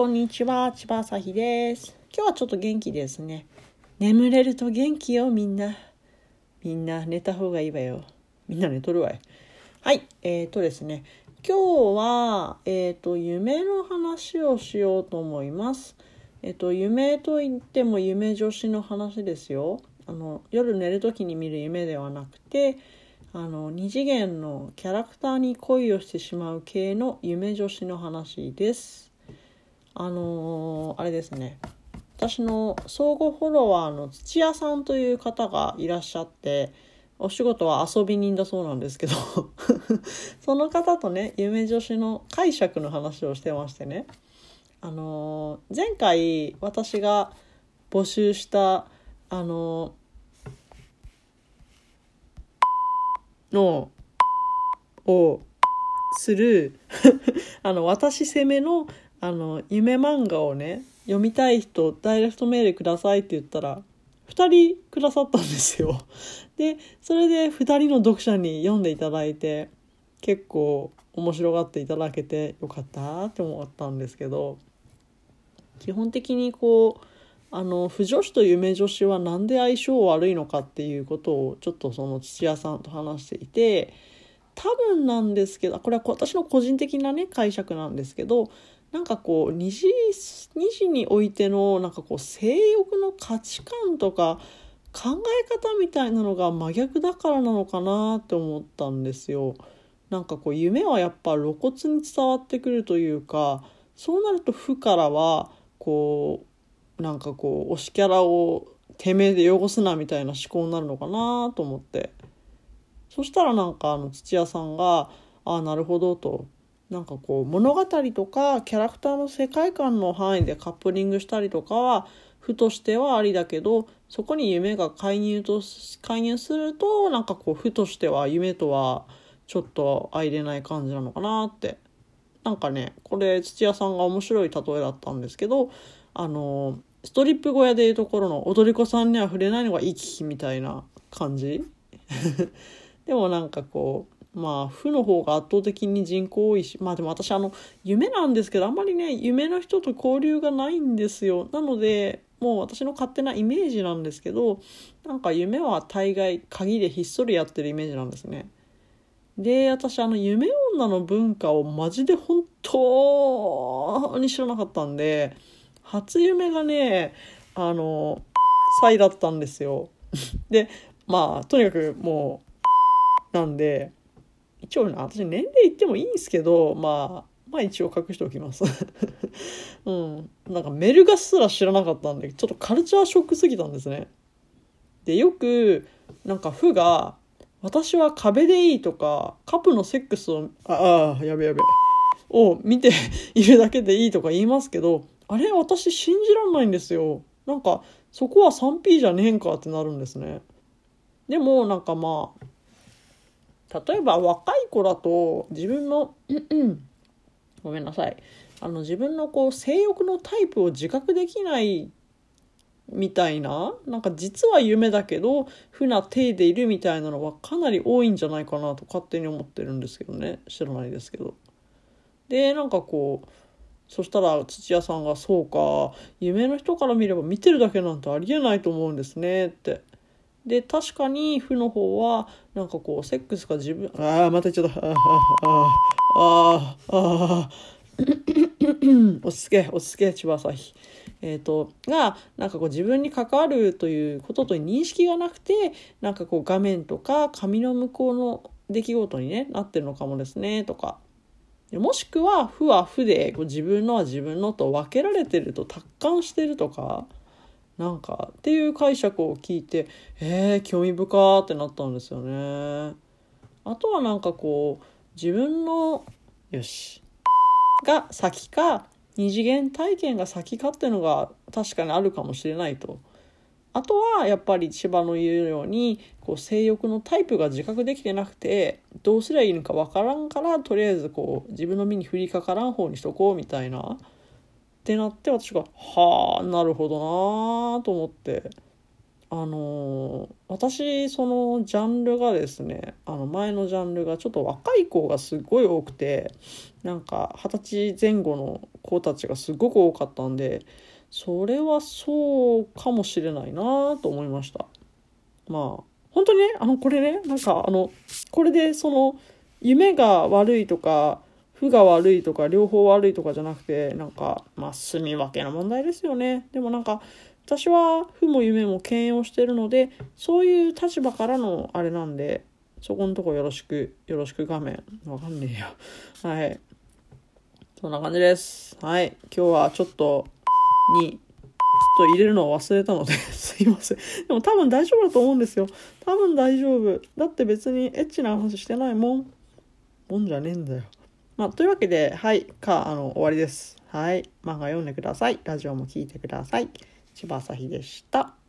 こんにちは、千葉朝日です。今日はちょっと元気ですね。眠れると元気よ、みんな。みんな寝た方がいいわよ。みんな寝とるわい。はい、えーとですね、今日は、えーと、夢の話をしようと思います。えっ、と、夢といっても夢女子の話ですよ。あの、夜寝る時に見る夢ではなくて、あの二次元のキャラクターに恋をしてしまう系の夢女子の話です。あのーあれですね。私の相互フォロワーの土屋さんという方がいらっしゃってお仕事は遊び人だそうなんですけど その方とね夢女子の解釈の話をしてましてね。あのー前回私が募集したあのーのをする あの私攻めのあの夢漫画をね読みたい人ダイレクトメールくださいって言ったら2人くださったんですよ。でそれで2人の読者に読んでいただいて結構面白がっていただけてよかったって思ったんですけど基本的にこうあの不女子と夢女子はなんで相性悪いのかっていうことをちょっとその土屋さんと話していて多分なんですけどこれは私の個人的なね解釈なんですけどなんかこう二次二次においてのなんかこう性欲の価値観とか考え方みたいなのが真逆だからなのかなって思ったんですよ。なんかこう夢はやっぱ露骨に伝わってくるというかそうなると負からはこうなんかこう推しキャラをてめえで汚すなみたいな思考になるのかなと思ってそしたらなんかあの土屋さんが「ああなるほど」と。なんかこう物語とかキャラクターの世界観の範囲でカップリングしたりとかは負としてはありだけどそこに夢が介入と介入するとなんかこう負としては夢とはちょっと相れない感じなのかなって。なんかねこれ土屋さんが面白い例えだったんですけどあのストリップ小屋でいうところの踊り子さんには触れないのがいい危機みたいな感じ。でもなんかこうまあ負の方が圧倒的に人口多いしまあでも私あの夢なんですけどあんまりね夢の人と交流がないんですよ。なのでもう私の勝手なイメージなんですけどなんか夢は大概鍵でひっそりやってるイメージなんですね。で私あの夢女の文化をマジで本当に知らなかったんで初夢がねあのサイだったんですよ。でまあとにかくもうなんで一応ね私年齢言ってもいいんですけどまあまあ一応隠しておきます。うん。なんかメルガすら知らなかったんでちょっとカルチャーショックすぎたんですね。でよくなんか負が「私は壁でいい」とかカップのセックスをああやべやべ。を見て いるだけでいいとか言いますけどあれ私信じらんないんですよ。なんかそこは 3P じゃねえんかってなるんですね。でもなんかまあ例えば若い子だと自分のごめんなさいあの自分のこう性欲のタイプを自覚できないみたいななんか実は夢だけど負な体でいるみたいなのはかなり多いんじゃないかなと勝手に思ってるんですけどね知らないですけど。でなんかこうそしたら土屋さんが「そうか夢の人から見れば見てるだけなんてありえないと思うんですね」って。で確かに負の方はなんかこうセックスが自分ああまた言っちゃった。ああああああ 落ち着け落ち着け千葉朝日。えー、とがなんかこう自分に関わるということと認識がなくてなんかこう画面とか紙の向こうの出来事に、ね、なってるのかもですねとか。もしくは負は負でこう自分のは自分のと分けられてると達観してるとか。なんかっていう解釈を聞いてえー、興味深ってなったんですよね。あとはなんかこう自分のよしが先か二次元体験が先かっていうのが確かにあるかもしれないと。あとはやっぱり千葉の言うようにこう性欲のタイプが自覚できてなくてどうすりゃいいのかわからんからとりあえずこう自分の身に降りかからん方にしとこうみたいなってなって私がはあなるほどなと思って。あのー私そのジャンルがですねあの前のジャンルがちょっと若い子がすごい多くてなんか二十歳前後の子たちがすごく多かったんでそれはそうかもしれないなと思いました。まあ本当にねあのこれねなんかあのこれでその夢が悪いとか負が悪いとか両方悪いとかじゃなくてなんかまあ住み分けの問題ですよね。でもなんか私は負も夢も兼用してるのでそういう立場からのあれなんでそこのとこよろしくよろしく画面わかんねえよ。はい。そんな感じです。はい。今日はちょっとにちょっと入れるのを忘れたので すいません。でも多分大丈夫だと思うんですよ。多分大丈夫。だって別にエッチな話してないもん。もんじゃねえんだよ。まあ、というわけで、はい、か、あの、終わりです。はい。漫画読んでください。ラジオも聞いてください。千葉朝日でした。